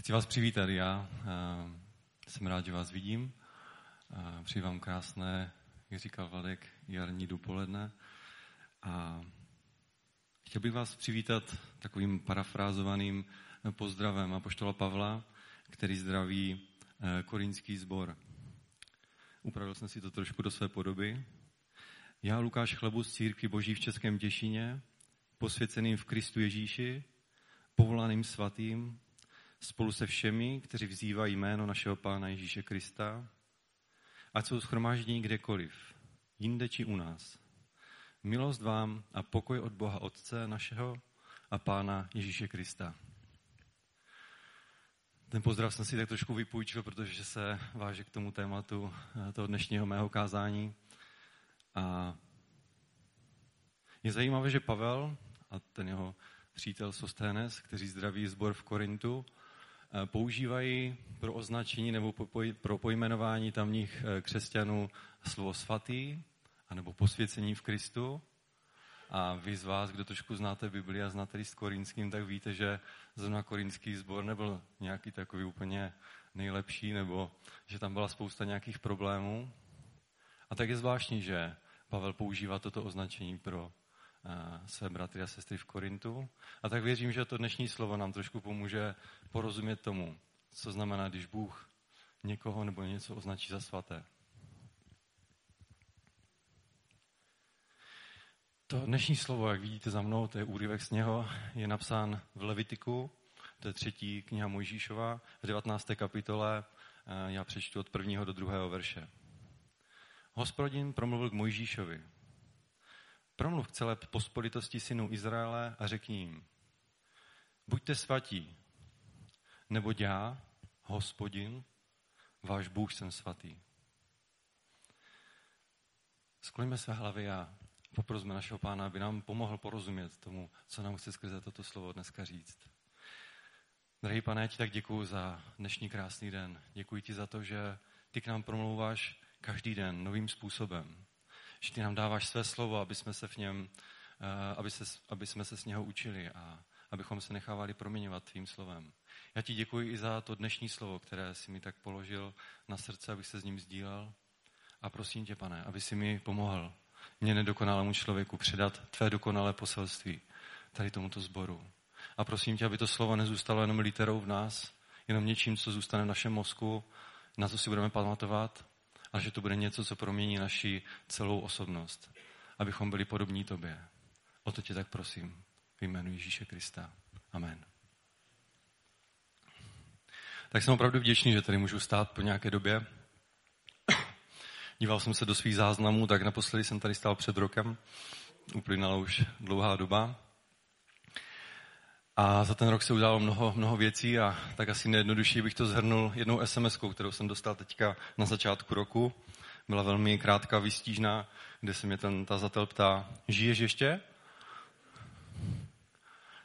Chci vás přivítat, já jsem rád, že vás vidím. Přeji vám krásné, jak říkal Vladek, jarní dopoledne. A chtěl bych vás přivítat takovým parafrázovaným pozdravem apoštola Pavla, který zdraví eh, korínský sbor. Upravil jsem si to trošku do své podoby. Já, Lukáš Chlebu z Církvy Boží v Českém Těšině, posvěceným v Kristu Ježíši, povolaným svatým, spolu se všemi, kteří vzývají jméno našeho Pána Ježíše Krista, ať jsou schromáždění kdekoliv, jinde či u nás. Milost vám a pokoj od Boha Otce našeho a Pána Ježíše Krista. Ten pozdrav jsem si tak trošku vypůjčil, protože se váže k tomu tématu eh, toho dnešního mého kázání. A je zajímavé, že Pavel a ten jeho přítel Sosténes, kteří zdraví sbor v Korintu, používají pro označení nebo pro pojmenování tamních eh, křesťanů slovo svatý, anebo posvěcení v Kristu. A vy z vás, kdo trošku znáte Bibli a znáte list korínským, tak víte, že zrovna korínský sbor nebyl nějaký takový úplně nejlepší, nebo že tam byla spousta nějakých problémů. A tak je zvláštní, že Pavel používá toto označení pro eh, své bratry a sestry v Korintu. A tak věřím, že to dnešní slovo nám trošku pomůže porozumět tomu, co znamená, když Bůh někoho nebo něco označí za svaté. To dnešní slovo, jak vidíte za mnou, to je úryvek z něho, je napsán v Levitiku, to je třetí kniha Mojžíšova, v 19. kapitole, já přečtu od prvního do druhého verše. Hospodin promluvil k Mojžíšovi. Promluv k celé pospolitosti synů Izraele a řekni jim, buďte svatí, nebo já, hospodin, váš Bůh jsem svatý. Skloníme své hlavy a poprosme našeho pána, aby nám pomohl porozumět tomu, co nám chce skrze toto slovo dneska říct. Drahý pane, já ti tak děkuji za dnešní krásný den. Děkuji ti za to, že ty k nám promlouváš každý den novým způsobem. Že ty nám dáváš své slovo, aby jsme se v něm, eh, aby, se, aby jsme se z něho učili a abychom se nechávali proměňovat tvým slovem. Já ti děkuji i za to dnešní slovo, které jsi mi tak položil na srdce, abych se s ním sdílel. A prosím tě, pane, aby si mi pomohl mě nedokonalému člověku předat tvé dokonalé poselství tady tomuto sboru. A prosím tě, aby to slovo nezůstalo jenom literou v nás, jenom něčím, co zůstane v našem mozku, na co si budeme pamatovat, ale že to bude něco, co promění naši celou osobnost, abychom byli podobní tobě. O to tě tak prosím, v jménu Ježíše Krista. Amen. Tak jsem opravdu vděčný, že tady můžu stát po nějaké době díval jsem se do svých záznamů, tak naposledy jsem tady stál před rokem. Uplynula už dlouhá doba. A za ten rok se událo mnoho, mnoho věcí a tak asi nejjednodušší bych to zhrnul jednou sms kterou jsem dostal teďka na začátku roku. Byla velmi krátká, výstížná, kde se mě ten tazatel ptá, žiješ ještě?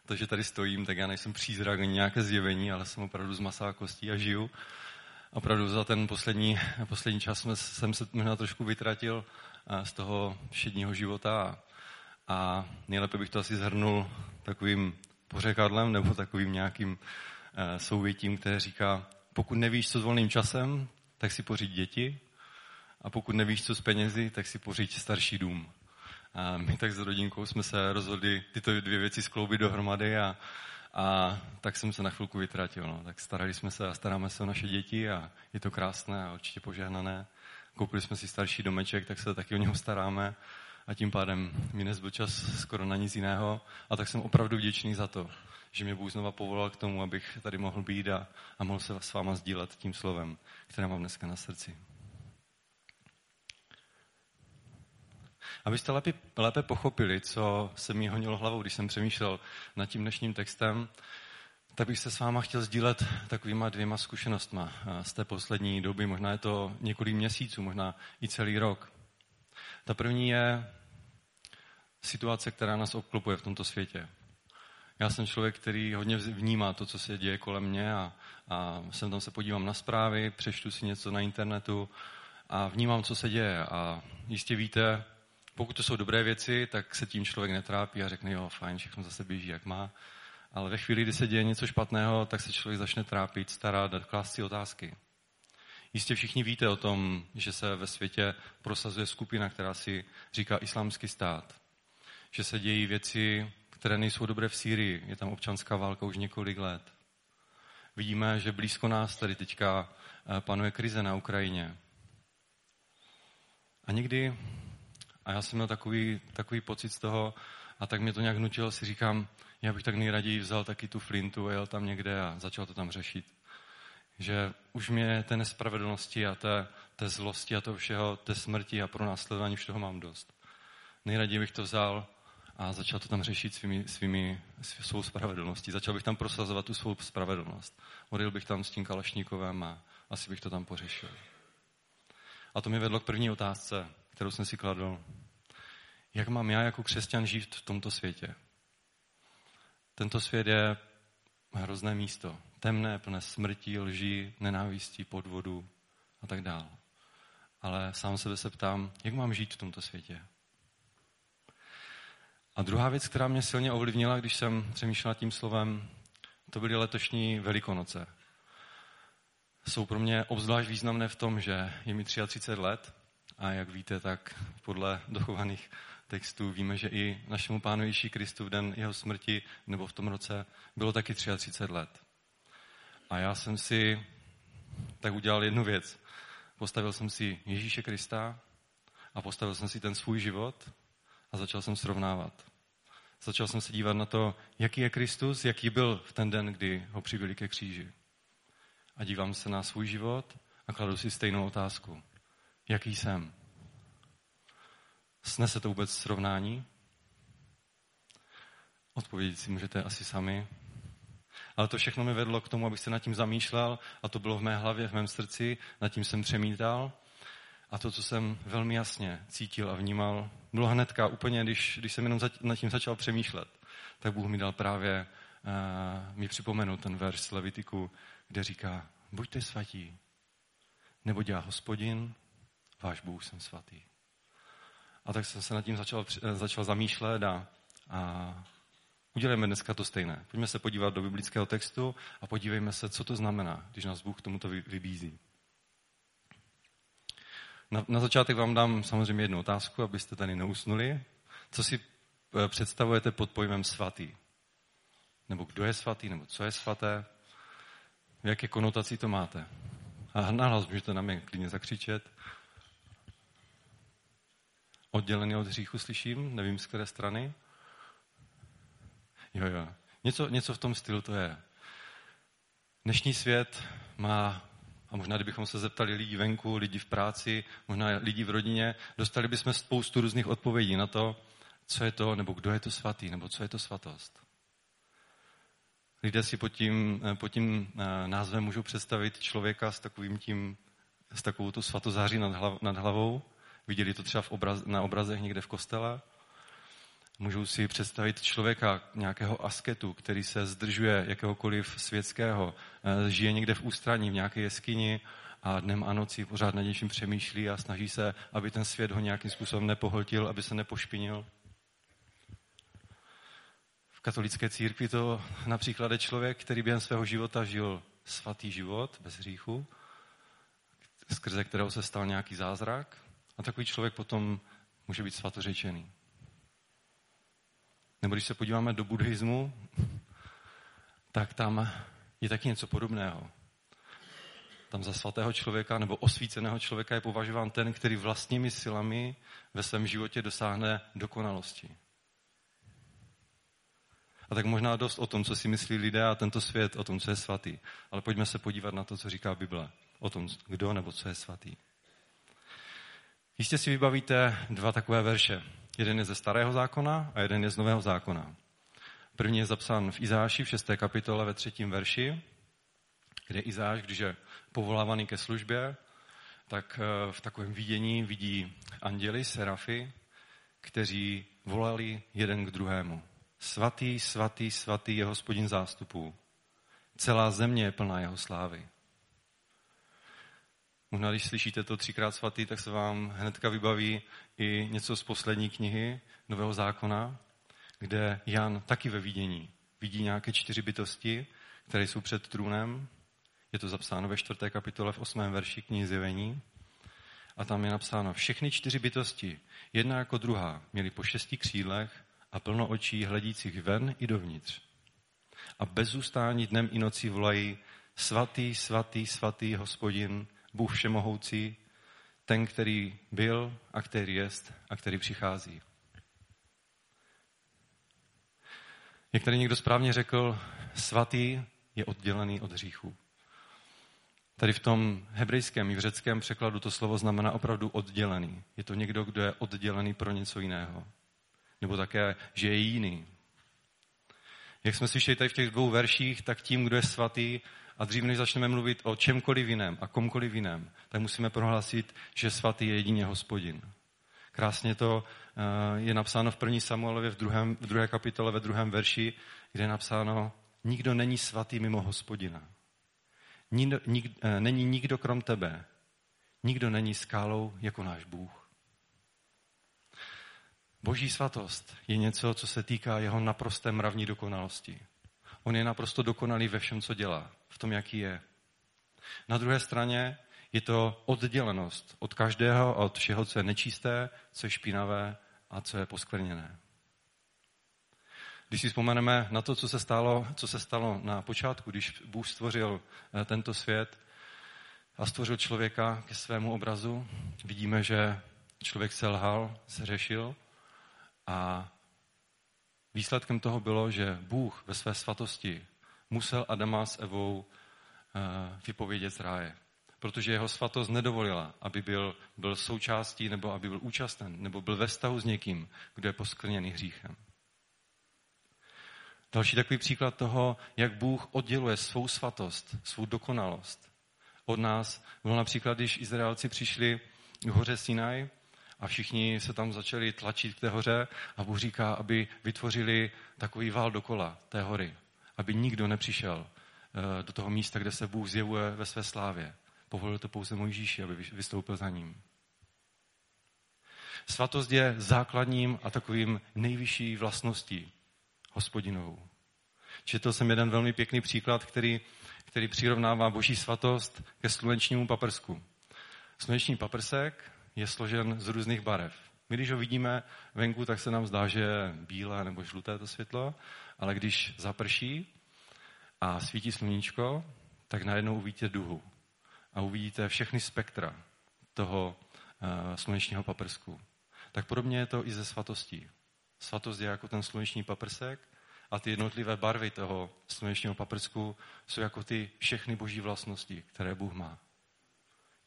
To, že tady stojím, tak já nejsem přízrak ani nějaké zjevení, ale jsem opravdu z masa a kostí a žiju opravdu za ten poslední, poslední čas jsem se možná trošku vytratil z toho všedního života a, a nejlépe bych to asi zhrnul takovým pořekadlem nebo takovým nějakým e, souvětím, které říká, pokud nevíš, co s volným časem, tak si pořiď děti a pokud nevíš, co s penězi, tak si pořiď starší dům. A my tak s rodinkou jsme se rozhodli tyto dvě věci skloubit dohromady a, a tak jsem se na chvilku vytratil. No. Tak starali jsme se a staráme se o naše děti a je to krásné a určitě požehnané. Koupili jsme si starší domeček, tak se taky o něho staráme a tím pádem mi nezbyl čas skoro na nic jiného. A tak jsem opravdu vděčný za to, že mě Bůh znova povolal k tomu, abych tady mohl být a, a mohl se s váma sdílet tím slovem, které mám dneska na srdci. Abyste lépe, lépe pochopili, co se mi honilo hlavou, když jsem přemýšlel nad tím dnešním textem, tak bych se s váma chtěl sdílet takovýma dvěma zkušenostma z té poslední doby. Možná je to několik měsíců, možná i celý rok. Ta první je situace, která nás obklopuje v tomto světě. Já jsem člověk, který hodně vnímá to, co se děje kolem mě a, a sem tam se podívám na zprávy, přečtu si něco na internetu a vnímám, co se děje. A jistě víte, pokud to jsou dobré věci, tak se tím člověk netrápí a řekne, jo, fajn, všechno zase běží, jak má. Ale ve chvíli, kdy se děje něco špatného, tak se člověk začne trápit, starat klást si otázky. Jistě všichni víte o tom, že se ve světě prosazuje skupina, která si říká islámský stát. Že se dějí věci, které nejsou dobré v Sýrii. Je tam občanská válka už několik let. Vidíme, že blízko nás tady teďka eh, panuje krize na Ukrajině. A někdy, a já jsem měl takový, takový pocit z toho, a tak mě to nějak nutilo, si říkám, já bych tak nejraději vzal taky tu flintu a jel tam někde a začal to tam řešit. Že už mě té nespravedlnosti a té, té zlosti a toho všeho, té smrti a pro následování už toho mám dost. Nejraději bych to vzal a začal to tam řešit svými, svými, svou spravedlností. Začal bych tam prosazovat tu svou spravedlnost. Odjel bych tam s tím Kalašníkovem a asi bych to tam pořešil. A to mě vedlo k první otázce, kterou jsem si kladl. Jak mám já jako křesťan žít v tomto světě? Tento svět je hrozné místo. Temné, plné smrti, lží, nenávistí, podvodu a tak dále. Ale sám sebe se ptám, jak mám žít v tomto světě? A druhá věc, která mě silně ovlivnila, když jsem přemýšlel tím slovem, to byly letošní Velikonoce. Jsou pro mě obzvlášť významné v tom, že je mi 33 let a jak víte, tak podle dochovaných textů víme, že i našemu pánu Ježíši Kristu v den jeho smrti nebo v tom roce bylo taky 33 let. A já jsem si tak udělal jednu věc. Postavil jsem si Ježíše Krista a postavil jsem si ten svůj život a začal jsem srovnávat. Začal jsem se dívat na to, jaký je Kristus, jaký byl v ten den, kdy ho přibyli ke kříži. A dívám se na svůj život a kladu si stejnou otázku. Jaký jsem? Snese to vůbec srovnání? Odpovědět si můžete asi sami. Ale to všechno mi vedlo k tomu, abych se nad tím zamýšlel a to bylo v mé hlavě, v mém srdci, nad tím jsem přemítal. A to, co jsem velmi jasně cítil a vnímal, bylo hnedka úplně, když, když jsem jenom nad tím začal přemýšlet, tak Bůh mi dal právě, uh, mi připomenul ten verš z Levitiku, kde říká, buďte svatí, nebo dělá hospodin, váš Bůh jsem svatý. A tak jsem se nad tím začal, eh, začal zamýšlet a, a udělejme dneska to stejné. Pojďme se podívat do biblického textu a podívejme se, co to znamená, když nás Bůh k tomuto vybízí. Na, na začátek vám dám samozřejmě jednu otázku, abyste tady neusnuli. Co si eh, představujete pod pojmem svatý? Nebo kdo je svatý, nebo co je svaté? V jaké konotaci to máte? A nahlas můžete na mě klidně zakřičet. Oddělený od hříchu slyším, nevím z které strany. Jo, jo. Něco, něco v tom stylu to je. Dnešní svět má a možná, kdybychom se zeptali lidí venku, lidí v práci, možná lidí v rodině, dostali bychom spoustu různých odpovědí na to, co je to, nebo kdo je to svatý, nebo co je to svatost. Lidé si pod tím, pod tím eh, názvem můžou představit člověka s takovým tím, s takovou tu svatozáří nad, hlav, nad hlavou. Viděli to třeba v obraz, na obrazech někde v kostele. Můžou si představit člověka, nějakého asketu, který se zdržuje jakéhokoliv světského, eh, žije někde v ústraní, v nějaké jeskyni a dnem a nocí pořád nad něčím přemýšlí a snaží se, aby ten svět ho nějakým způsobem nepohltil, aby se nepošpinil. V katolické církvi to například je člověk, který během svého života žil svatý život bez hříchu, skrze kterého se stal nějaký zázrak a takový člověk potom může být svatořečený. Nebo když se podíváme do buddhismu, tak tam je taky něco podobného. Tam za svatého člověka nebo osvíceného člověka je považován ten, který vlastními silami ve svém životě dosáhne dokonalosti. A tak možná dost o tom, co si myslí lidé a tento svět, o tom, co je svatý. Ale pojďme se podívat na to, co říká Bible. O tom, kdo nebo co je svatý. Jistě si vybavíte dva takové verše. Jeden je ze starého zákona a jeden je z nového zákona. První je zapsán v Izáši v 6. kapitole ve třetím verši, kde Izáš, když je povolávaný ke službě, tak eh, v takovém vidění vidí anděli, serafy, kteří volali jeden k druhému. Svatý, svatý, svatý je hospodin zástupů. Celá země je plná jeho slávy. Možná, když slyšíte to třikrát svatý, tak se vám hnedka vybaví i něco z poslední knihy Nového zákona, kde Jan taky ve vidění vidí nějaké čtyři bytosti, které jsou před trůnem. Je to zapsáno ve čtvrté kapitole v osmém verši knihy Zjevení. A tam je napsáno, všechny čtyři bytosti, jedna jako druhá, měly po šesti křídlech a plno očí hledících ven i dovnitř. A bez zůstání dnem i nocí volají, svatý, svatý, svatý hospodin, Bůh všemohoucí, ten, který byl a který jest a který přichází. Jak tady někdo správně řekl, svatý je oddělený od hříchů. Tady v tom hebrejském i v řeckém překladu to slovo znamená opravdu oddělený. Je to někdo, kdo je oddělený pro něco jiného. Nebo také, že je jiný. Jak jsme slyšeli tady v těch dvou verších, tak tím, kdo je svatý, a dřív než začneme mluvit o čemkoliv jiném a komkoliv jiném, tak musíme prohlásit, že svatý je jedině hospodin. Krásně to eh, je napsáno v první Samuelově v, druhém, v druhé kapitole ve druhém verši, kde je napsáno, nikdo není svatý mimo hospodina. Nikdo, nik, eh, není nikdo krom tebe. Nikdo není skálou jako náš Bůh. Boží svatost je něco, co se týká jeho naprosté mravní dokonalosti. On je naprosto dokonalý ve všem, co dělá, v tom, jaký je. Na druhé straně je to oddělenost od každého, od všeho, co je nečisté, co je špinavé a co je poskvrněné. Když si vzpomeneme na to, co se stalo, co se stalo na počátku, když Bůh stvořil eh, tento svět a stvořil člověka ke svému obrazu, vidíme, že člověk se lhal, se řešil a výsledkem toho bylo, že Bůh ve své svatosti musel Adama s Evou eh, vypovědět z ráje. Protože jeho svatost nedovolila, aby byl, byl součástí nebo aby byl účasten nebo byl ve vztahu s někým, kdo je posklněný hříchem. Další takový příklad toho, jak Bůh odděluje svou svatost, svou dokonalost od nás, bylo například, když Izraelci přišli k hoře Sinaj a všichni se tam začali tlačit k té hoře a Bůh říká, aby vytvořili takový vál dokola té hory, aby nikdo nepřišel eh, do toho místa, kde se Bůh zjevuje ve své slávě. Povolil to pouze Mojžíši, aby vystoupil za ním. Svatost je základním a takovým nejvyšší vlastností hospodinovou. Četl jsem jeden velmi pěkný příklad, který, který přirovnává boží svatost ke slunečnímu paprsku. Sluneční paprsek je složen z různých barev. My, když ho vidíme venku, tak se nám zdá, že je bílé nebo žluté to světlo, ale když zaprší a svítí sluníčko, tak najednou uvidíte duhu a uvidíte všechny spektra toho uh, slunečního paprsku. Tak podobně je to i ze svatostí. Svatost je jako ten sluneční paprsek a ty jednotlivé barvy toho slunečního paprsku jsou jako ty všechny boží vlastnosti, které Bůh má.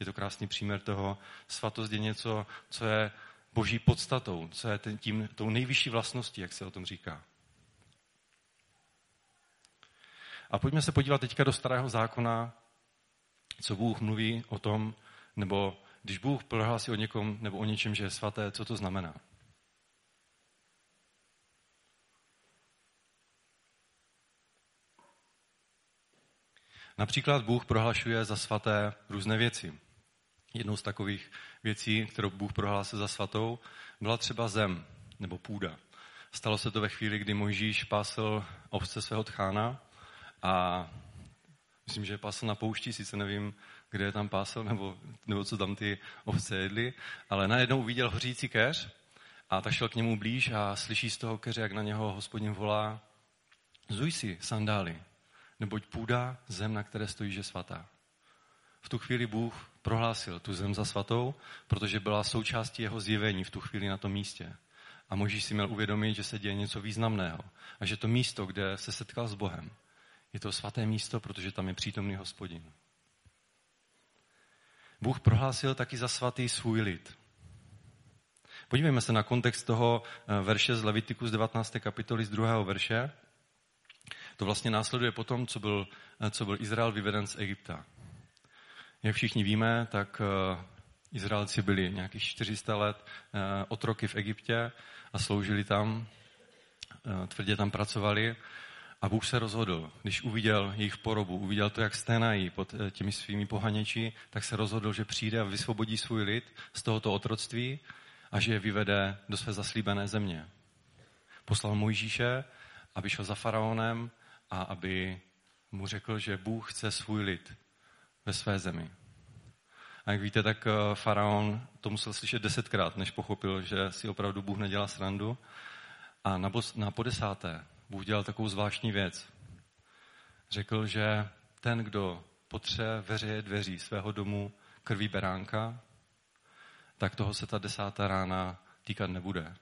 Je to krásný příměr toho. Svatost je něco, co je boží podstatou, co je tím, tou nejvyšší vlastností, jak se o tom říká. A pojďme se podívat teďka do starého zákona, co Bůh mluví o tom, nebo když Bůh prohlásí o někom nebo o něčem, že je svaté, co to znamená. Například Bůh prohlašuje za svaté různé věci. Jednou z takových věcí, kterou Bůh prohlásil za svatou, byla třeba zem nebo půda. Stalo se to ve chvíli, kdy Mojžíš pásl ovce svého tchána a myslím, že pásl na poušti, sice nevím, kde je tam pásl nebo, nebo co tam ty ovce jedly, ale najednou uviděl hořící keř a tak šel k němu blíž a slyší z toho keře, jak na něho hospodin volá, zuj si sandály, neboť půda, zem, na které stojí, je svatá. V tu chvíli Bůh prohlásil tu zem za svatou, protože byla součástí jeho zjevení v tu chvíli na tom místě. A Možíš si měl uvědomit, že se děje něco významného a že to místo, kde se setkal s Bohem, je to svaté místo, protože tam je přítomný hospodin. Bůh prohlásil taky za svatý svůj lid. Podívejme se na kontext toho eh, verše z Levitiku z 19. kapitoly z 2. verše. To vlastně následuje po tom, co byl, eh, co byl Izrael vyveden z Egypta. Jak všichni víme, tak eh, Izraelci byli nějakých 400 let eh, otroky v Egyptě a sloužili tam, eh, tvrdě tam pracovali. A Bůh se rozhodl, když uviděl jejich porobu, uviděl to, jak sténají pod těmi svými pohaněči, tak se rozhodl, že přijde a vysvobodí svůj lid z tohoto otroctví a že je vyvede do své zaslíbené země. Poslal Mojžíše aby šel za faraonem a aby mu řekl, že Bůh chce svůj lid ve své zemi. A jak víte, tak eh, faraon to musel slyšet desetkrát, než pochopil, že si opravdu Bůh nedělá srandu. A na, bos, na podesáté Bůh dělal takovou zvláštní věc. Řekl, že ten, kdo potře veřeje dveří svého domu krví beránka, tak toho se ta desátá rána týkat nebude.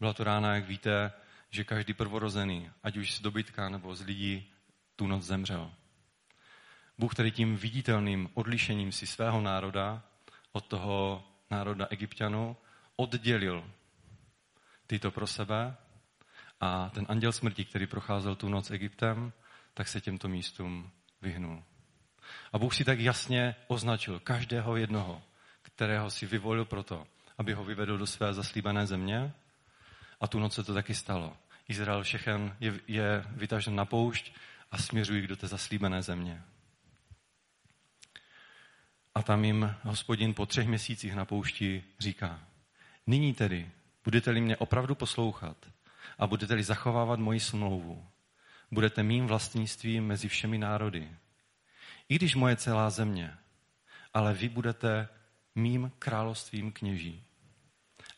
Byla to rána, jak víte, že každý prvorozený, ať už z dobytka nebo z lidí, tu noc zemřel. Bůh tedy tím viditelným odlišením si svého národa od toho národa egyptianů oddělil tyto pro sebe a ten anděl smrti, který procházel tu noc Egyptem, tak se těmto místům vyhnul. A Bůh si tak jasně označil každého jednoho, kterého si vyvolil proto, aby ho vyvedl do své zaslíbené země. A tu noc se to taky stalo. Izrael všechen je, je vytažen na poušť a směřují do té zaslíbené země. A tam jim hospodin po třech měsících na poušti říká, nyní tedy, budete-li mě opravdu poslouchat a budete-li zachovávat moji smlouvu, budete mým vlastnictvím mezi všemi národy. I když moje celá země, ale vy budete mým královstvím kněží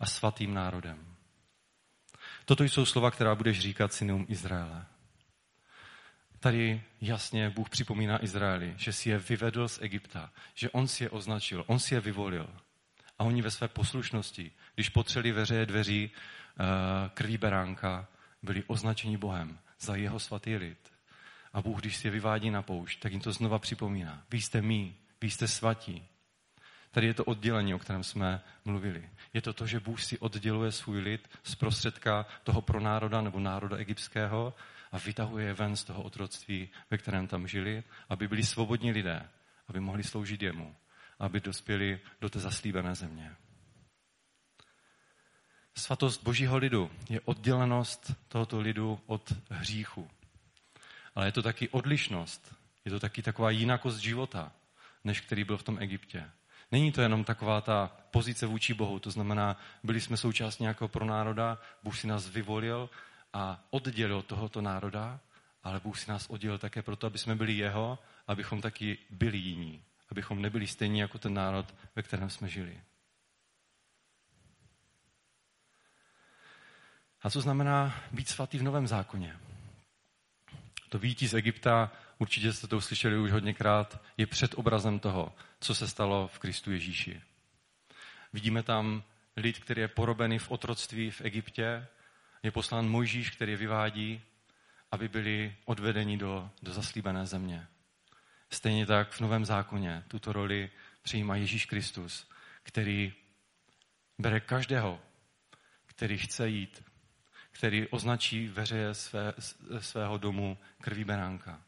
a svatým národem. Toto jsou slova, která budeš říkat synům Izraele. Tady jasně Bůh připomíná Izraeli, že si je vyvedl z Egypta, že on si je označil, on si je vyvolil. A oni ve své poslušnosti, když potřeli veřeje dveří eh, krví beránka, byli označeni Bohem za jeho svatý lid. A Bůh, když si je vyvádí na poušť, tak jim to znova připomíná. Vy jste mý, vy jste svatí. Tady je to oddělení, o kterém jsme mluvili. Je to to, že Bůh si odděluje svůj lid z prostředka toho pro národa nebo národa egyptského a vytahuje je ven z toho otroctví, ve kterém tam žili, aby byli svobodní lidé, aby mohli sloužit jemu, aby dospěli do té zaslíbené země. Svatost božího lidu je oddělenost tohoto lidu od hříchu. Ale je to taky odlišnost. Je to taky taková jinakost života, než který byl v tom Egyptě. Není to jenom taková ta pozice vůči Bohu, to znamená, byli jsme součástí nějakého pronároda, Bůh si nás vyvolil a oddělil tohoto národa, ale Bůh si nás oddělil také proto, aby jsme byli jeho, abychom taky byli jiní, abychom nebyli stejní jako ten národ, ve kterém jsme žili. A co znamená být svatý v Novém zákoně? To výjití z Egypta, určitě jste to uslyšeli už hodněkrát, je před obrazem toho, co se stalo v Kristu Ježíši. Vidíme tam lid, který je porobený v otroctví v Egyptě, je poslán Mojžíš, který je vyvádí, aby byli odvedeni do, do zaslíbené země. Stejně tak v Novém zákoně tuto roli přijímá Ježíš Kristus, který bere každého, který chce jít, který označí veřeje své, svého domu krví beránka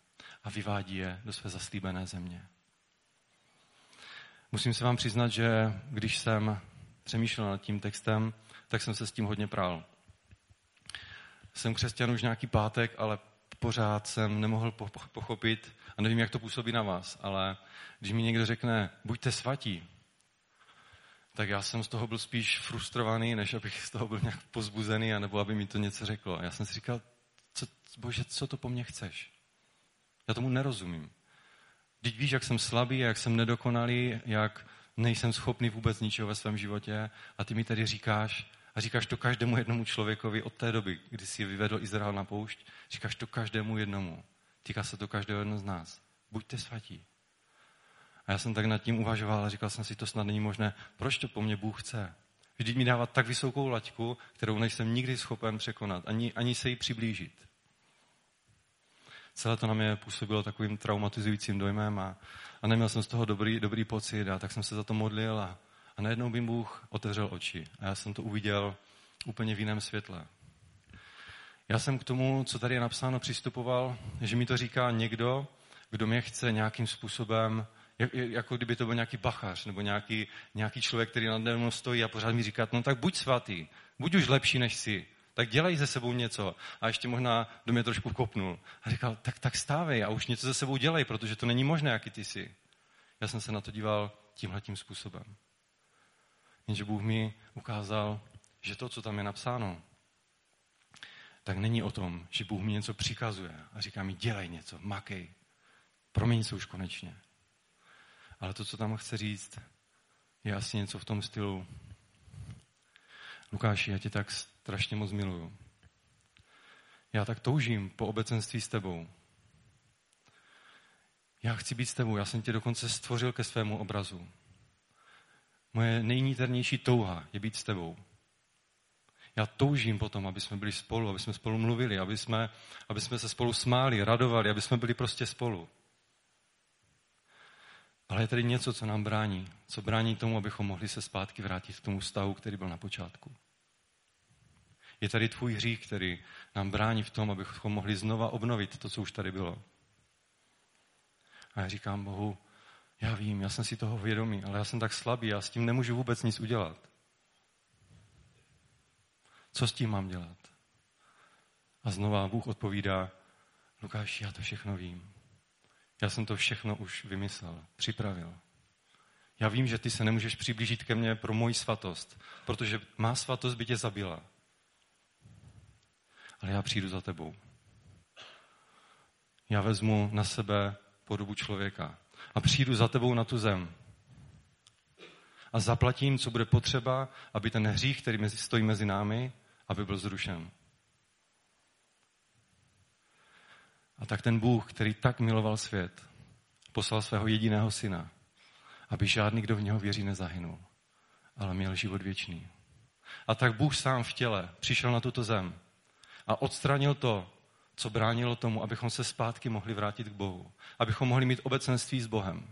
a vyvádí je do své zaslíbené země. Musím se vám přiznat, že když jsem přemýšlel nad tím textem, tak jsem se s tím hodně prál jsem křesťan už nějaký pátek, ale pořád jsem nemohl pochopit, a nevím, jak to působí na vás, ale když mi někdo řekne, buďte svatí, tak já jsem z toho byl spíš frustrovaný, než abych z toho byl nějak pozbuzený, nebo aby mi to něco řeklo. Já jsem si říkal, co, bože, co to po mně chceš? Já tomu nerozumím. Teď víš, jak jsem slabý, jak jsem nedokonalý, jak nejsem schopný vůbec ničeho ve svém životě a ty mi tady říkáš, a říkáš to každému jednomu člověkovi od té doby, kdy si vyvedl Izrael na poušť, říkáš to každému jednomu. Týká se to každého jednoho z nás. Buďte svatí. A já jsem tak nad tím uvažoval a říkal jsem si, to snad není možné. Proč to po mně Bůh chce? Vždyť mi dává tak vysokou laťku, kterou nejsem nikdy schopen překonat, ani, ani se jí přiblížit. Celé to na mě působilo takovým traumatizujícím dojmem a, a neměl jsem z toho dobrý, dobrý pocit a tak jsem se za to modlil a, a najednou by Bůh otevřel oči. A já jsem to uviděl úplně v jiném světle. Já jsem k tomu, co tady je napsáno, přistupoval, že mi to říká někdo, kdo mě chce nějakým způsobem, jako kdyby to byl nějaký bachař nebo nějaký, nějaký člověk, který nade mnou stojí a pořád mi říká, no tak buď svatý, buď už lepší než si, tak dělej ze sebou něco. A ještě možná do mě trošku kopnul. A říkal, tak, tak stávej a už něco ze sebou dělej, protože to není možné, jaký ty jsi. Já jsem se na to díval tímhletím způsobem. Jenže Bůh mi ukázal, že to, co tam je napsáno, tak není o tom, že Bůh mi něco přikazuje a říká mi, dělej něco, makej, proměň se už konečně. Ale to, co tam chce říct, je asi něco v tom stylu, Lukáši, já tě tak strašně moc miluju. Já tak toužím po obecenství s tebou. Já chci být s tebou, já jsem tě dokonce stvořil ke svému obrazu. Moje nejníternější touha je být s tebou. Já toužím potom, aby jsme byli spolu, aby jsme spolu mluvili, aby jsme, aby jsme se spolu smáli, radovali, aby jsme byli prostě spolu. Ale je tady něco, co nám brání. Co brání tomu, abychom mohli se zpátky vrátit k tomu stavu, který byl na počátku. Je tady tvůj hřích, který nám brání v tom, abychom mohli znova obnovit to, co už tady bylo. A já říkám Bohu, já vím, já jsem si toho vědomý, ale já jsem tak slabý, já s tím nemůžu vůbec nic udělat. Co s tím mám dělat? A znova Bůh odpovídá, Lukáš, já to všechno vím. Já jsem to všechno už vymyslel, připravil. Já vím, že ty se nemůžeš přiblížit ke mně pro moji svatost, protože má svatost by tě zabila. Ale já přijdu za tebou. Já vezmu na sebe podobu člověka a přijdu za tebou na tu zem. A zaplatím, co bude potřeba, aby ten hřích, který stojí mezi námi, aby byl zrušen. A tak ten Bůh, který tak miloval svět, poslal svého jediného syna, aby žádný, kdo v něho věří, nezahynul, ale měl život věčný. A tak Bůh sám v těle přišel na tuto zem a odstranil to, co bránilo tomu, abychom se zpátky mohli vrátit k Bohu, abychom mohli mít obecenství s Bohem.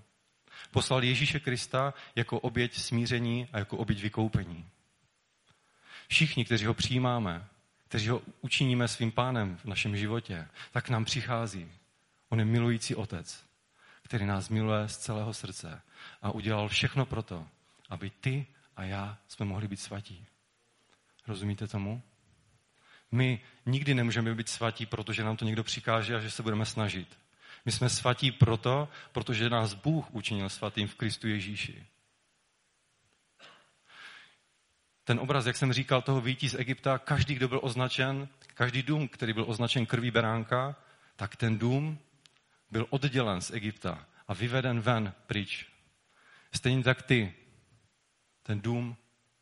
Poslal Ježíše Krista jako oběť smíření a jako oběť vykoupení. Všichni, kteří ho přijímáme, kteří ho učiníme svým pánem v našem životě, tak nám přichází. On je milující otec, který nás miluje z celého srdce a udělal všechno pro to, aby ty a já jsme mohli být svatí. Rozumíte tomu? My nikdy nemůžeme být svatí, protože nám to někdo přikáže a že se budeme snažit. My jsme svatí proto, protože nás Bůh učinil svatým v Kristu Ježíši. Ten obraz, jak jsem říkal, toho výtí z Egypta, každý, kdo byl označen, každý dům, který byl označen krví beránka, tak ten dům byl oddělen z Egypta a vyveden ven pryč. Stejně tak ty, ten dům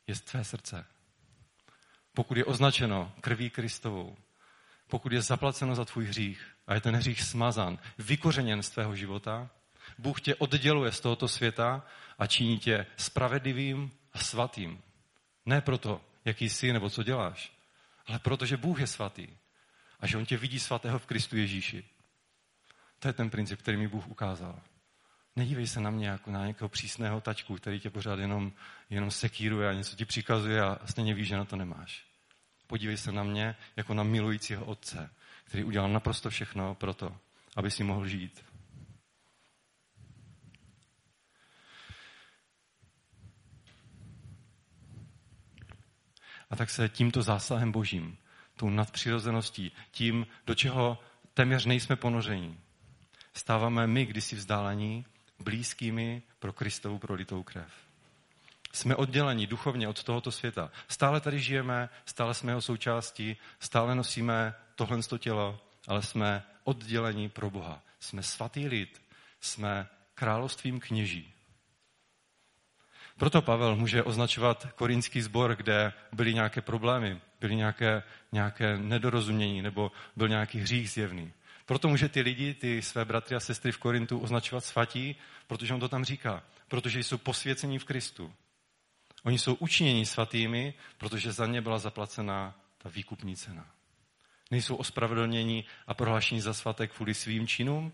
je z tvé srdce pokud je označeno krví Kristovou, pokud je zaplaceno za tvůj hřích a je ten hřích smazan, vykořeněn z tvého života, Bůh tě odděluje z tohoto světa a činí tě spravedlivým a svatým. Ne proto, jaký jsi nebo co děláš, ale proto, že Bůh je svatý a že On tě vidí svatého v Kristu Ježíši. To je ten princip, který mi Bůh ukázal. Nedívej se na mě jako na nějakého přísného tačku, který tě pořád jenom, jenom sekíruje a něco ti přikazuje a stejně víš, že na to nemáš. Podívej se na mě jako na milujícího otce, který udělal naprosto všechno pro to, aby si mohl žít. A tak se tímto zásahem božím, tou nadpřirozeností, tím, do čeho téměř nejsme ponoření, stáváme my kdysi vzdálení blízkými pro Kristovu prolitou krev. Jsme odděleni duchovně od tohoto světa. Stále tady žijeme, stále jsme jeho součástí, stále nosíme tohle tělo, ale jsme odděleni pro Boha. Jsme svatý lid, jsme královstvím kněží. Proto Pavel může označovat korinský sbor, kde byly nějaké problémy, byly nějaké, nějaké nedorozumění nebo byl nějaký hřích zjevný. Proto může ty lidi, ty své bratry a sestry v Korintu označovat svatí, protože on to tam říká. Protože jsou posvěcení v Kristu. Oni jsou učiněni svatými, protože za ně byla zaplacena ta výkupní cena. Nejsou ospravedlněni a prohlášení za svatek kvůli svým činům,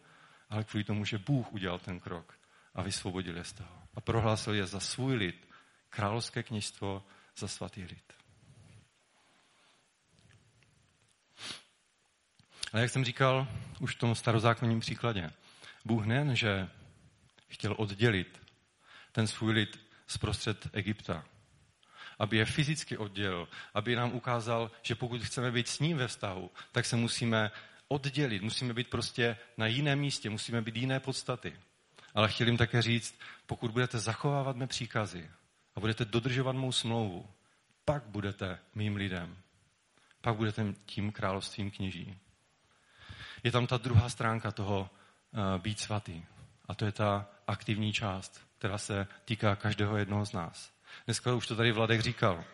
ale kvůli tomu, že Bůh udělal ten krok a vysvobodil je z toho. A prohlásil je za svůj lid, královské kněžstvo, za svatý lid. Ale jak jsem říkal už v tom starozákonním příkladě, Bůh nejen, že chtěl oddělit ten svůj lid zprostřed Egypta. Aby je fyzicky oddělil, aby nám ukázal, že pokud chceme být s ním ve vztahu, tak se musíme oddělit, musíme být prostě na jiném místě, musíme být jiné podstaty. Ale chtěl jim také říct, pokud budete zachovávat mé příkazy a budete dodržovat mou smlouvu, pak budete mým lidem. pak budete tím královstvím kněží. Je tam ta druhá stránka toho uh, být svatý. A to je ta aktivní část, která se týká každého jednoho z nás. Dneska už to tady Vladek říkal.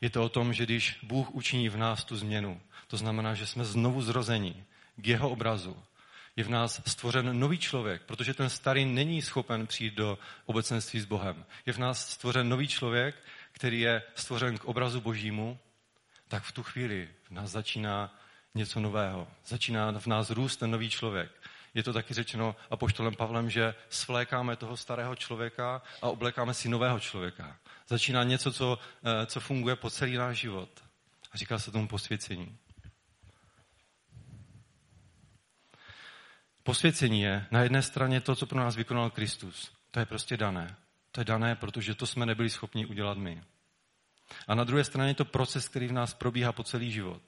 Je to o tom, že když Bůh učiní v nás tu změnu, to znamená, že jsme znovu zrození k jeho obrazu, je v nás stvořen nový člověk, protože ten starý není schopen přijít do obecenství s Bohem. Je v nás stvořen nový člověk, který je stvořen k obrazu Božímu, tak v tu chvíli v nás začíná něco nového. Začíná v nás růst ten nový člověk. Je to taky řečeno apoštolem Pavlem, že svlékáme toho starého člověka a oblékáme si nového člověka. Začíná něco, co, eh, co funguje po celý náš život. A říká se tomu posvěcení. Posvěcení je na jedné straně to, co pro nás vykonal Kristus. To je prostě dané. To je dané, protože to jsme nebyli schopni udělat my. A na druhé straně je to proces, který v nás probíhá po celý život.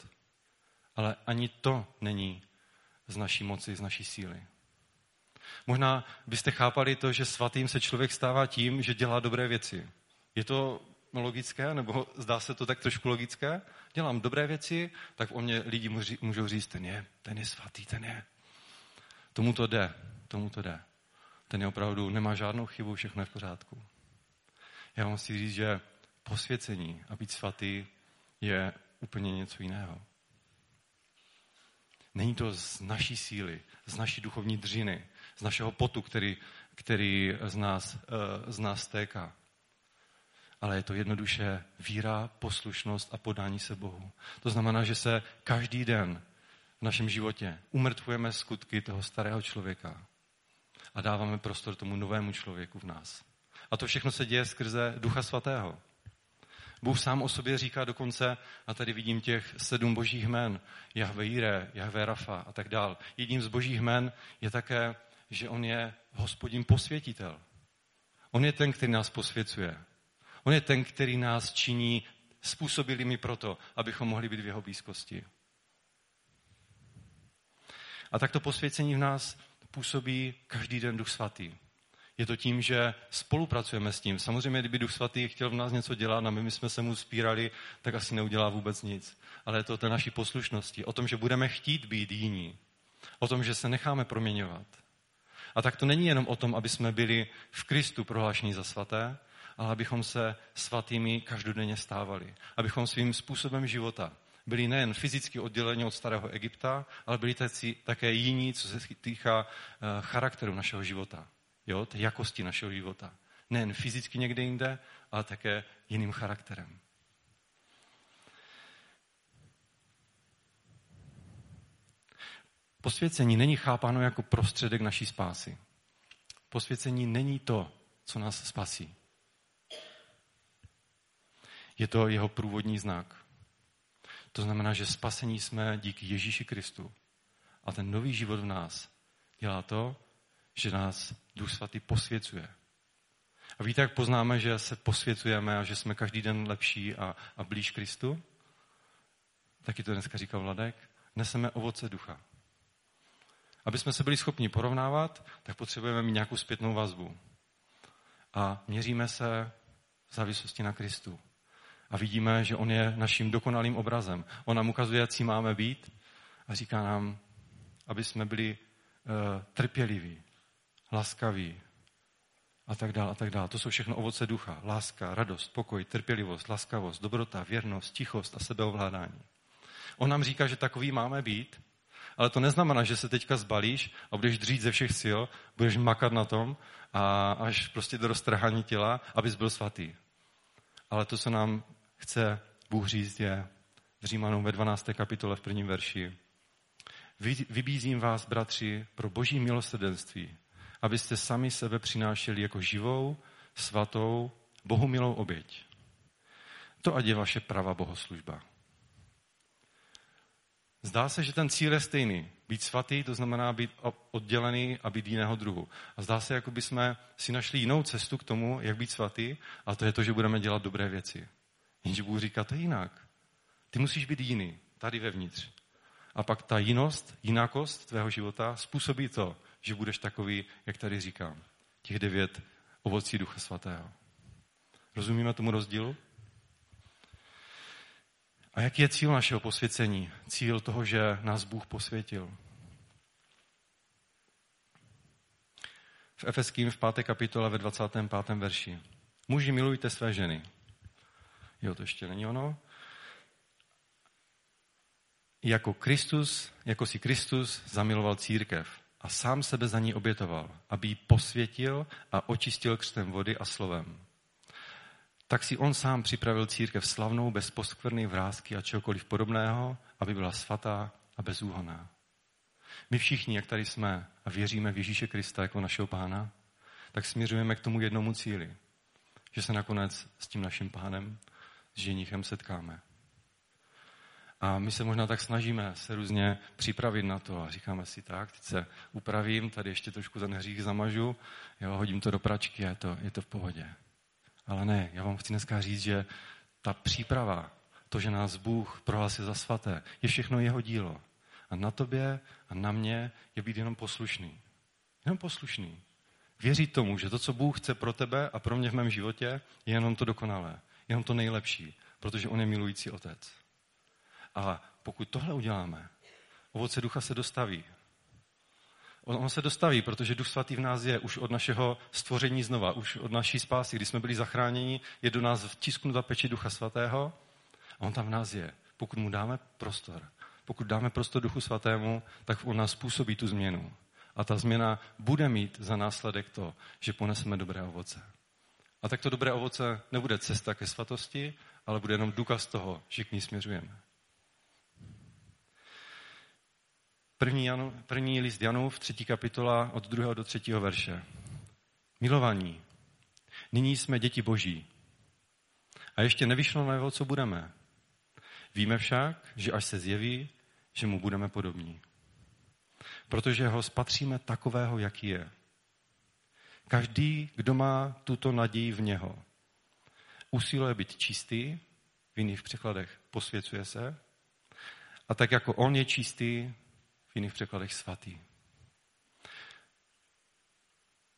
Ale ani to není z naší moci, z naší síly. Možná byste chápali to, že svatým se člověk stává tím, že dělá dobré věci. Je to logické, nebo zdá se to tak trošku logické? Dělám dobré věci, tak o mě lidi můžou říct, ten je, ten je svatý, ten je. Tomu to jde, tomu to jde. Ten je opravdu, nemá žádnou chybu, všechno je v pořádku. Já vám chci říct, že posvěcení a být svatý je úplně něco jiného. Není to z naší síly, z naší duchovní dřiny, z našeho potu, který, který z, nás, eh, z nás téká. Ale je to jednoduše víra, poslušnost a podání se Bohu. To znamená, že se každý den v našem životě umrtvujeme skutky toho starého člověka a dáváme prostor tomu novému člověku v nás. A to všechno se děje skrze Ducha Svatého. Bůh sám o sobě říká dokonce, a tady vidím těch sedm božích jmen, Jahve Jiré, Jahve Rafa a tak dál. Jedním z božích jmen je také, že on je hospodin posvětitel. On je ten, který nás posvěcuje. On je ten, který nás činí způsobilými proto, abychom mohli být v jeho blízkosti. A takto posvěcení v nás působí každý den Duch Svatý. Je to tím, že spolupracujeme s tím. Samozřejmě, kdyby Duch Svatý chtěl v nás něco dělat a my jsme se mu spírali, tak asi neudělá vůbec nic. Ale je to o té naší poslušnosti, o tom, že budeme chtít být jiní. O tom, že se necháme proměňovat. A tak to není jenom o tom, aby jsme byli v Kristu prohlášení za svaté, ale abychom se svatými každodenně stávali. Abychom svým způsobem života byli nejen fyzicky odděleni od starého Egypta, ale byli také jiní, co se týká eh, charakteru našeho života jo, té jakosti našeho života. Nejen fyzicky někde jinde, ale také jiným charakterem. Posvěcení není chápáno jako prostředek naší spásy. Posvěcení není to, co nás spasí. Je to jeho průvodní znak. To znamená, že spasení jsme díky Ježíši Kristu. A ten nový život v nás dělá to, že nás Duch Svatý posvěcuje. A víte, jak poznáme, že se posvěcujeme a že jsme každý den lepší a, a blíž Kristu? Taky to dneska říkal Vladek. Neseme ovoce ducha. Aby jsme se byli schopni porovnávat, tak potřebujeme mít nějakou zpětnou vazbu. A měříme se v závislosti na Kristu. A vidíme, že On je naším dokonalým obrazem. On nám ukazuje, jak máme být a říká nám, aby jsme byli uh, trpěliví, laskavý a tak dále a tak dále. To jsou všechno ovoce ducha. Láska, radost, pokoj, trpělivost, laskavost, dobrota, věrnost, tichost a sebeovládání. On nám říká, že takový máme být, ale to neznamená, že se teďka zbalíš a budeš dřít ze všech sil, budeš makat na tom a až prostě do roztrhání těla, abys byl svatý. Ale to, co nám chce Bůh říct, je v Římanům ve 12. kapitole v prvním verši. Vybízím vás, bratři, pro boží milosrdenství, abyste sami sebe přinášeli jako živou, svatou, bohumilou oběť. To ať je vaše pravá bohoslužba. Zdá se, že ten cíl je stejný. Být svatý, to znamená být oddělený a být jiného druhu. A zdá se, jako by jsme si našli jinou cestu k tomu, jak být svatý, a to je to, že budeme dělat dobré věci. Jenže Bůh říká, to je jinak. Ty musíš být jiný, tady vevnitř. A pak ta jinost, jinákost tvého života způsobí to, že budeš takový, jak tady říkám. Těch devět ovocí Ducha Svatého. Rozumíme tomu rozdílu? A jaký je cíl našeho posvěcení? Cíl toho, že nás Bůh posvětil. V Efeským v 5. kapitole ve 25. verši. Muži, milujte své ženy. Jo, to ještě není ono. Jako Kristus, jako si Kristus zamiloval církev a sám sebe za ní obětoval, aby ji posvětil a očistil křtem vody a slovem. Tak si on sám připravil církev slavnou, bez poskvrny, vrázky a čehokoliv podobného, aby byla svatá a bezúhoná. My všichni, jak tady jsme a věříme v Ježíše Krista jako našeho pána, tak směřujeme k tomu jednomu cíli, že se nakonec s tím naším pánem, s ženichem setkáme. A my se možná tak snažíme se různě připravit na to a říkáme si tak, teď se upravím, tady ještě trošku ten hřích zamažu, jo, hodím to do pračky a je to, je to v pohodě. Ale ne, já vám chci dneska říct, že ta příprava, to, že nás Bůh prohlásil za svaté, je všechno jeho dílo. A na tobě a na mě je být jenom poslušný. Jenom poslušný. Věřit tomu, že to, co Bůh chce pro tebe a pro mě v mém životě, je jenom to dokonalé. Jenom to nejlepší. Protože On je milující otec. A pokud tohle uděláme, ovoce ducha se dostaví. On se dostaví, protože Duch Svatý v nás je už od našeho stvoření znova, už od naší spásy. Když jsme byli zachráněni, je do nás vtisknuta peči Ducha Svatého a on tam v nás je. Pokud mu dáme prostor, pokud dáme prostor Duchu Svatému, tak on nás způsobí tu změnu. A ta změna bude mít za následek to, že poneseme dobré ovoce. A tak to dobré ovoce nebude cesta ke svatosti, ale bude jenom důkaz toho, že k ní směřujeme. První, Janu, první list Janův, třetí kapitola od druhého do třetího verše. Milovaní, nyní jsme děti boží. A ještě nevyšlo najevo, co budeme. Víme však, že až se zjeví, že mu budeme podobní. Protože ho spatříme takového, jaký je. Každý, kdo má tuto naději v něho, usiluje být čistý, v jiných překladech posvěcuje se, a tak jako on je čistý, v jiných překladech svatý.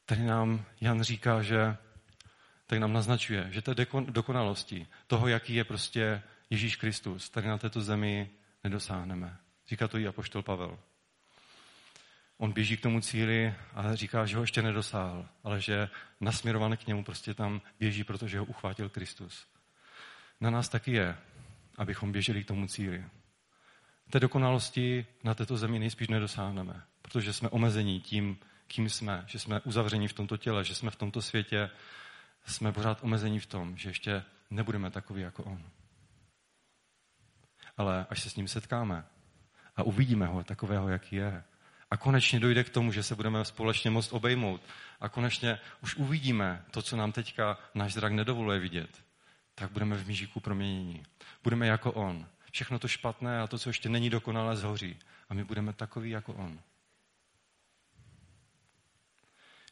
Tady nám Jan říká, že tak nám naznačuje, že té dokonalosti, toho, jaký je prostě Ježíš Kristus, tady na této zemi nedosáhneme. Říká to i apoštol Pavel. On běží k tomu cíli a říká, že ho ještě nedosáhl, ale že nasměrovaný k němu prostě tam běží, protože ho uchvátil Kristus. Na nás taky je, abychom běželi k tomu cíli. Té dokonalosti na této zemi nejspíš nedosáhneme, protože jsme omezení tím, kým jsme, že jsme uzavření v tomto těle, že jsme v tomto světě, jsme pořád omezení v tom, že ještě nebudeme takový jako on. Ale až se s ním setkáme a uvidíme ho takového, jaký je, a konečně dojde k tomu, že se budeme společně moct obejmout a konečně už uvidíme to, co nám teďka náš zrak nedovoluje vidět, tak budeme v mížiku proměnění. Budeme jako on. Všechno to špatné a to, co ještě není dokonalé, zhoří. A my budeme takový jako on.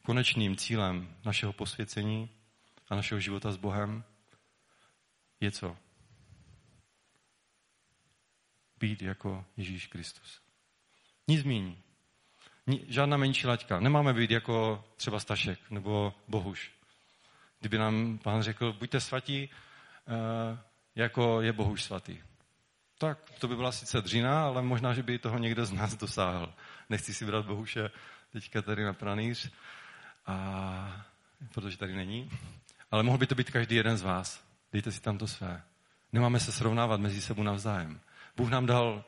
Konečným cílem našeho posvěcení a našeho života s Bohem je co? Být jako Ježíš Kristus. Nic méně. Žádná menší laťka. Nemáme být jako třeba Stašek nebo Bohuš. Kdyby nám pán řekl, buďte svatí, eh, jako je Bohuš svatý. Tak to by byla sice dřina, ale možná, že by toho někdo z nás dosáhl. Nechci si brát Bohuše teďka tady na pranýř, a, protože tady není. Ale mohl by to být každý jeden z vás. Dejte si tam to své. Nemáme se srovnávat mezi sebou navzájem. Bůh nám dal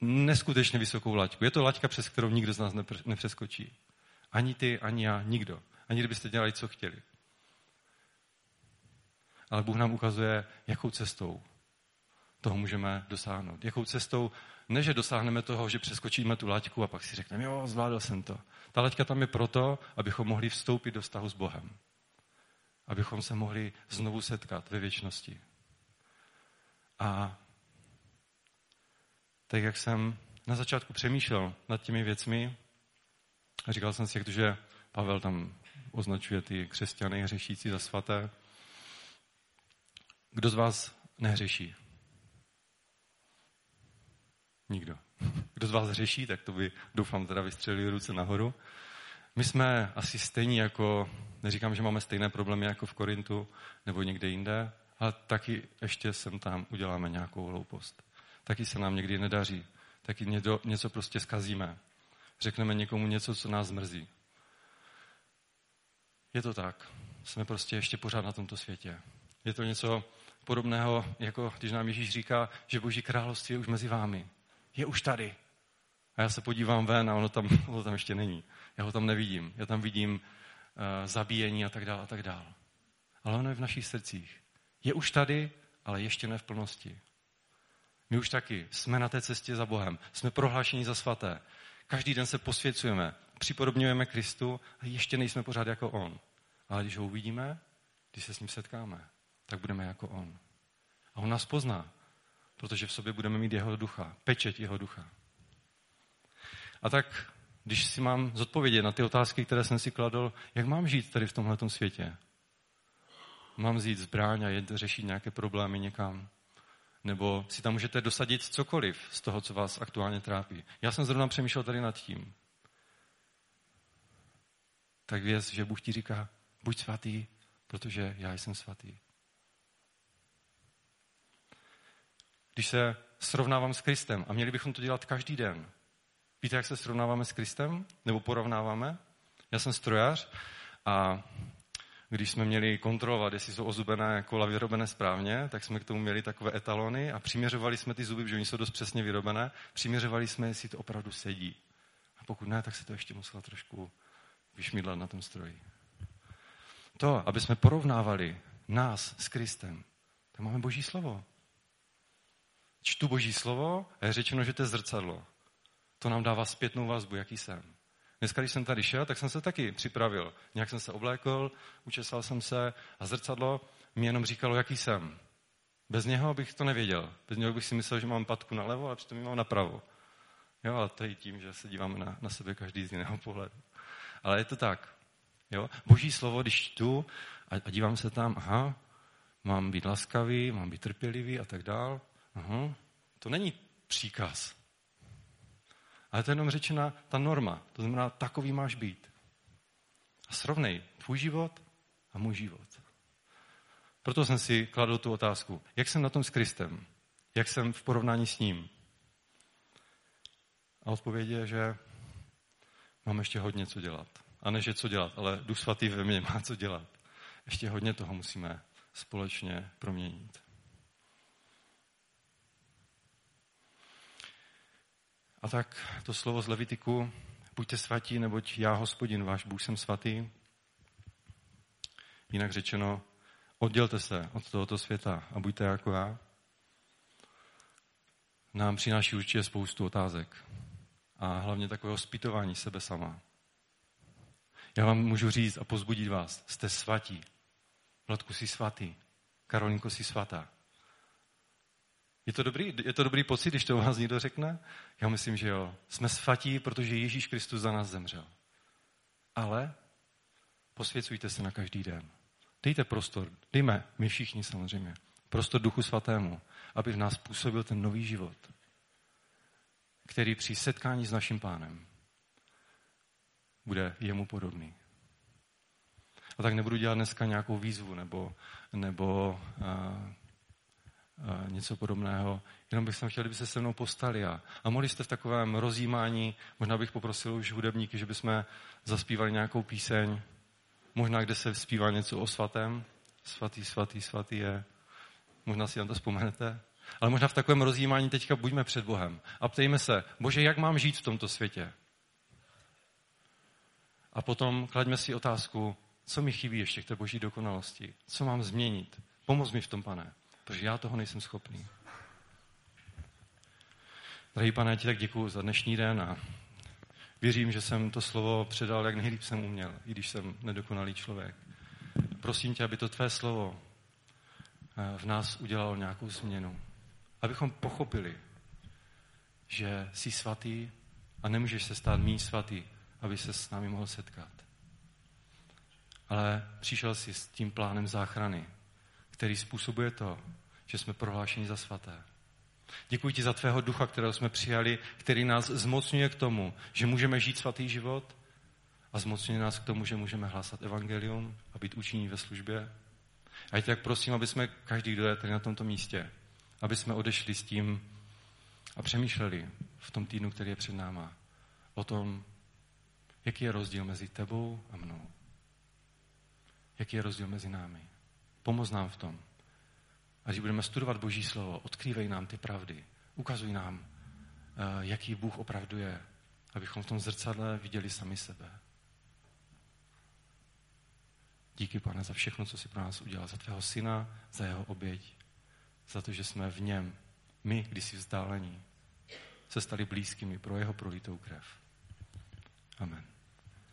neskutečně vysokou laťku. Je to laťka, přes kterou nikdo z nás nepřeskočí. Ani ty, ani já, nikdo. Ani kdybyste dělali, co chtěli. Ale Bůh nám ukazuje, jakou cestou toho můžeme dosáhnout. Jakou cestou, ne že dosáhneme toho, že přeskočíme tu laťku a pak si řekneme, jo, zvládl jsem to. Ta laťka tam je proto, abychom mohli vstoupit do vztahu s Bohem. Abychom se mohli znovu setkat ve věčnosti. A tak jak jsem na začátku přemýšlel nad těmi věcmi, a říkal jsem si, jak to, že Pavel tam označuje ty křesťany hřešící za svaté. Kdo z vás nehřeší? Nikdo. Kdo z vás hřeší, tak to by, doufám, teda vystřelili ruce nahoru. My jsme asi stejní jako, neříkám, že máme stejné problémy jako v Korintu nebo někde jinde, ale taky ještě sem tam uděláme nějakou hloupost. Taky se nám někdy nedaří. Taky něco prostě skazíme. Řekneme někomu něco, co nás mrzí. Je to tak. Jsme prostě ještě pořád na tomto světě. Je to něco podobného, jako když nám Ježíš říká, že Boží království je už mezi vámi. Je už tady. A já se podívám ven a ono tam, ono tam ještě není. Já ho tam nevidím. Já tam vidím uh, zabíjení a tak dále a tak dále. Ale ono je v našich srdcích. Je už tady, ale ještě ne v plnosti. My už taky jsme na té cestě za Bohem. Jsme prohlášeni za svaté. Každý den se posvěcujeme, připodobňujeme Kristu a ještě nejsme pořád jako On. Ale když ho uvidíme, když se s ním setkáme, tak budeme jako On. A On nás pozná, protože v sobě budeme mít jeho ducha, pečeť jeho ducha. A tak, když si mám zodpovědět na ty otázky, které jsem si kladl, jak mám žít tady v tomhle světě? Mám vzít zbraň a jet řešit nějaké problémy někam? Nebo si tam můžete dosadit cokoliv z toho, co vás aktuálně trápí. Já jsem zrovna přemýšlel tady nad tím. Tak věz, že Bůh ti říká, buď svatý, protože já jsem svatý. Když se srovnávám s Kristem, a měli bychom to dělat každý den, víte, jak se srovnáváme s Kristem? Nebo porovnáváme? Já jsem strojař a když jsme měli kontrolovat, jestli jsou ozubené lavy vyrobené správně, tak jsme k tomu měli takové etalony a přiměřovali jsme ty zuby, že oni jsou dost přesně vyrobené, přiměřovali jsme, jestli to opravdu sedí. A pokud ne, tak se to ještě muselo trošku vyšmídlat na tom stroji. To, aby jsme porovnávali nás s Kristem, tak máme Boží slovo. Čtu Boží slovo a je řečeno, že to je zrcadlo. To nám dává zpětnou vazbu, jaký jsem. Dneska, když jsem tady šel, tak jsem se taky připravil. Nějak jsem se oblékl, učesal jsem se a zrcadlo mi jenom říkalo, jaký jsem. Bez něho bych to nevěděl. Bez něho bych si myslel, že mám patku nalevo a přitom ji mám napravo. Jo, ale to je tím, že se díváme na, na sebe každý z jiného pohledu. Ale je to tak. Jo? Boží slovo, když čtu a, a dívám se tam, aha, mám být laskavý, mám být trpělivý a tak dál. Aha, to není příkaz. Ale to je jenom řečena ta norma. To znamená, takový máš být. A srovnej tvůj život a můj život. Proto jsem si kladl tu otázku. Jak jsem na tom s Kristem? Jak jsem v porovnání s ním? A odpověď je, že mám ještě hodně co dělat. A ne, že co dělat, ale Duch Svatý ve mně má co dělat. Ještě hodně toho musíme společně proměnit. A tak to slovo z Levitiku, buďte svatí, neboť já, hospodin, váš Bůh, jsem svatý. Jinak řečeno, oddělte se od tohoto světa a buďte jako já. Nám přináší určitě spoustu otázek a hlavně takového zpytování sebe sama. Já vám můžu říct a pozbudit vás, jste svatí. Vladku si svatý, Karolinko si svatá. Je to, dobrý, je to dobrý pocit, když to o vás někdo řekne? Já myslím, že jo. Jsme svatí, protože Ježíš Kristus za nás zemřel. Ale posvěcujte se na každý den. Dejte prostor, dejme, my všichni samozřejmě, prostor Duchu Svatému, aby v nás působil ten nový život, který při setkání s naším pánem bude jemu podobný. A tak nebudu dělat dneska nějakou výzvu nebo, nebo uh, něco podobného. Jenom bych chtěl, kdyby se se mnou postali a, a mohli jste v takovém rozjímání, možná bych poprosil už hudebníky, že bychom zaspívali nějakou píseň, možná kde se zpívá něco o svatém, svatý, svatý, svatý je, možná si na to vzpomenete, ale možná v takovém rozjímání teďka buďme před Bohem a ptejme se, Bože, jak mám žít v tomto světě? A potom klaďme si otázku, co mi chybí ještě k té boží dokonalosti? Co mám změnit? Pomoz mi v tom, pane protože já toho nejsem schopný. Drahý pane, ti tak děkuji za dnešní den a věřím, že jsem to slovo předal, jak nejlíp jsem uměl, i když jsem nedokonalý člověk. Prosím tě, aby to tvé slovo eh, v nás udělalo nějakou změnu. Abychom pochopili, že jsi svatý a nemůžeš se stát mý svatý, aby se s námi mohl setkat. Ale přišel jsi s tím plánem záchrany, který způsobuje to, že jsme prohlášeni za svaté. Děkuji ti za tvého ducha, kterého jsme přijali, který nás zmocňuje k tomu, že můžeme žít svatý život a zmocňuje nás k tomu, že můžeme hlásat evangelium a být účinní ve službě. A já tak prosím, aby jsme každý, kdo je tady na tomto místě, aby jsme odešli s tím a přemýšleli v tom týdnu, který je před náma, o tom, jaký je rozdíl mezi tebou a mnou. Jaký je rozdíl mezi námi. Pomoz nám v tom. A když budeme studovat Boží slovo, odkrývej nám ty pravdy. Ukazuj nám, eh, jaký Bůh opravdu je, abychom v tom zrcadle viděli sami sebe. Díky, pane, za všechno, co jsi pro nás udělal, za tvého syna, za jeho oběť, za to, že jsme v něm, my, když jsi vzdálení, se stali blízkými pro jeho prolitou krev. Amen.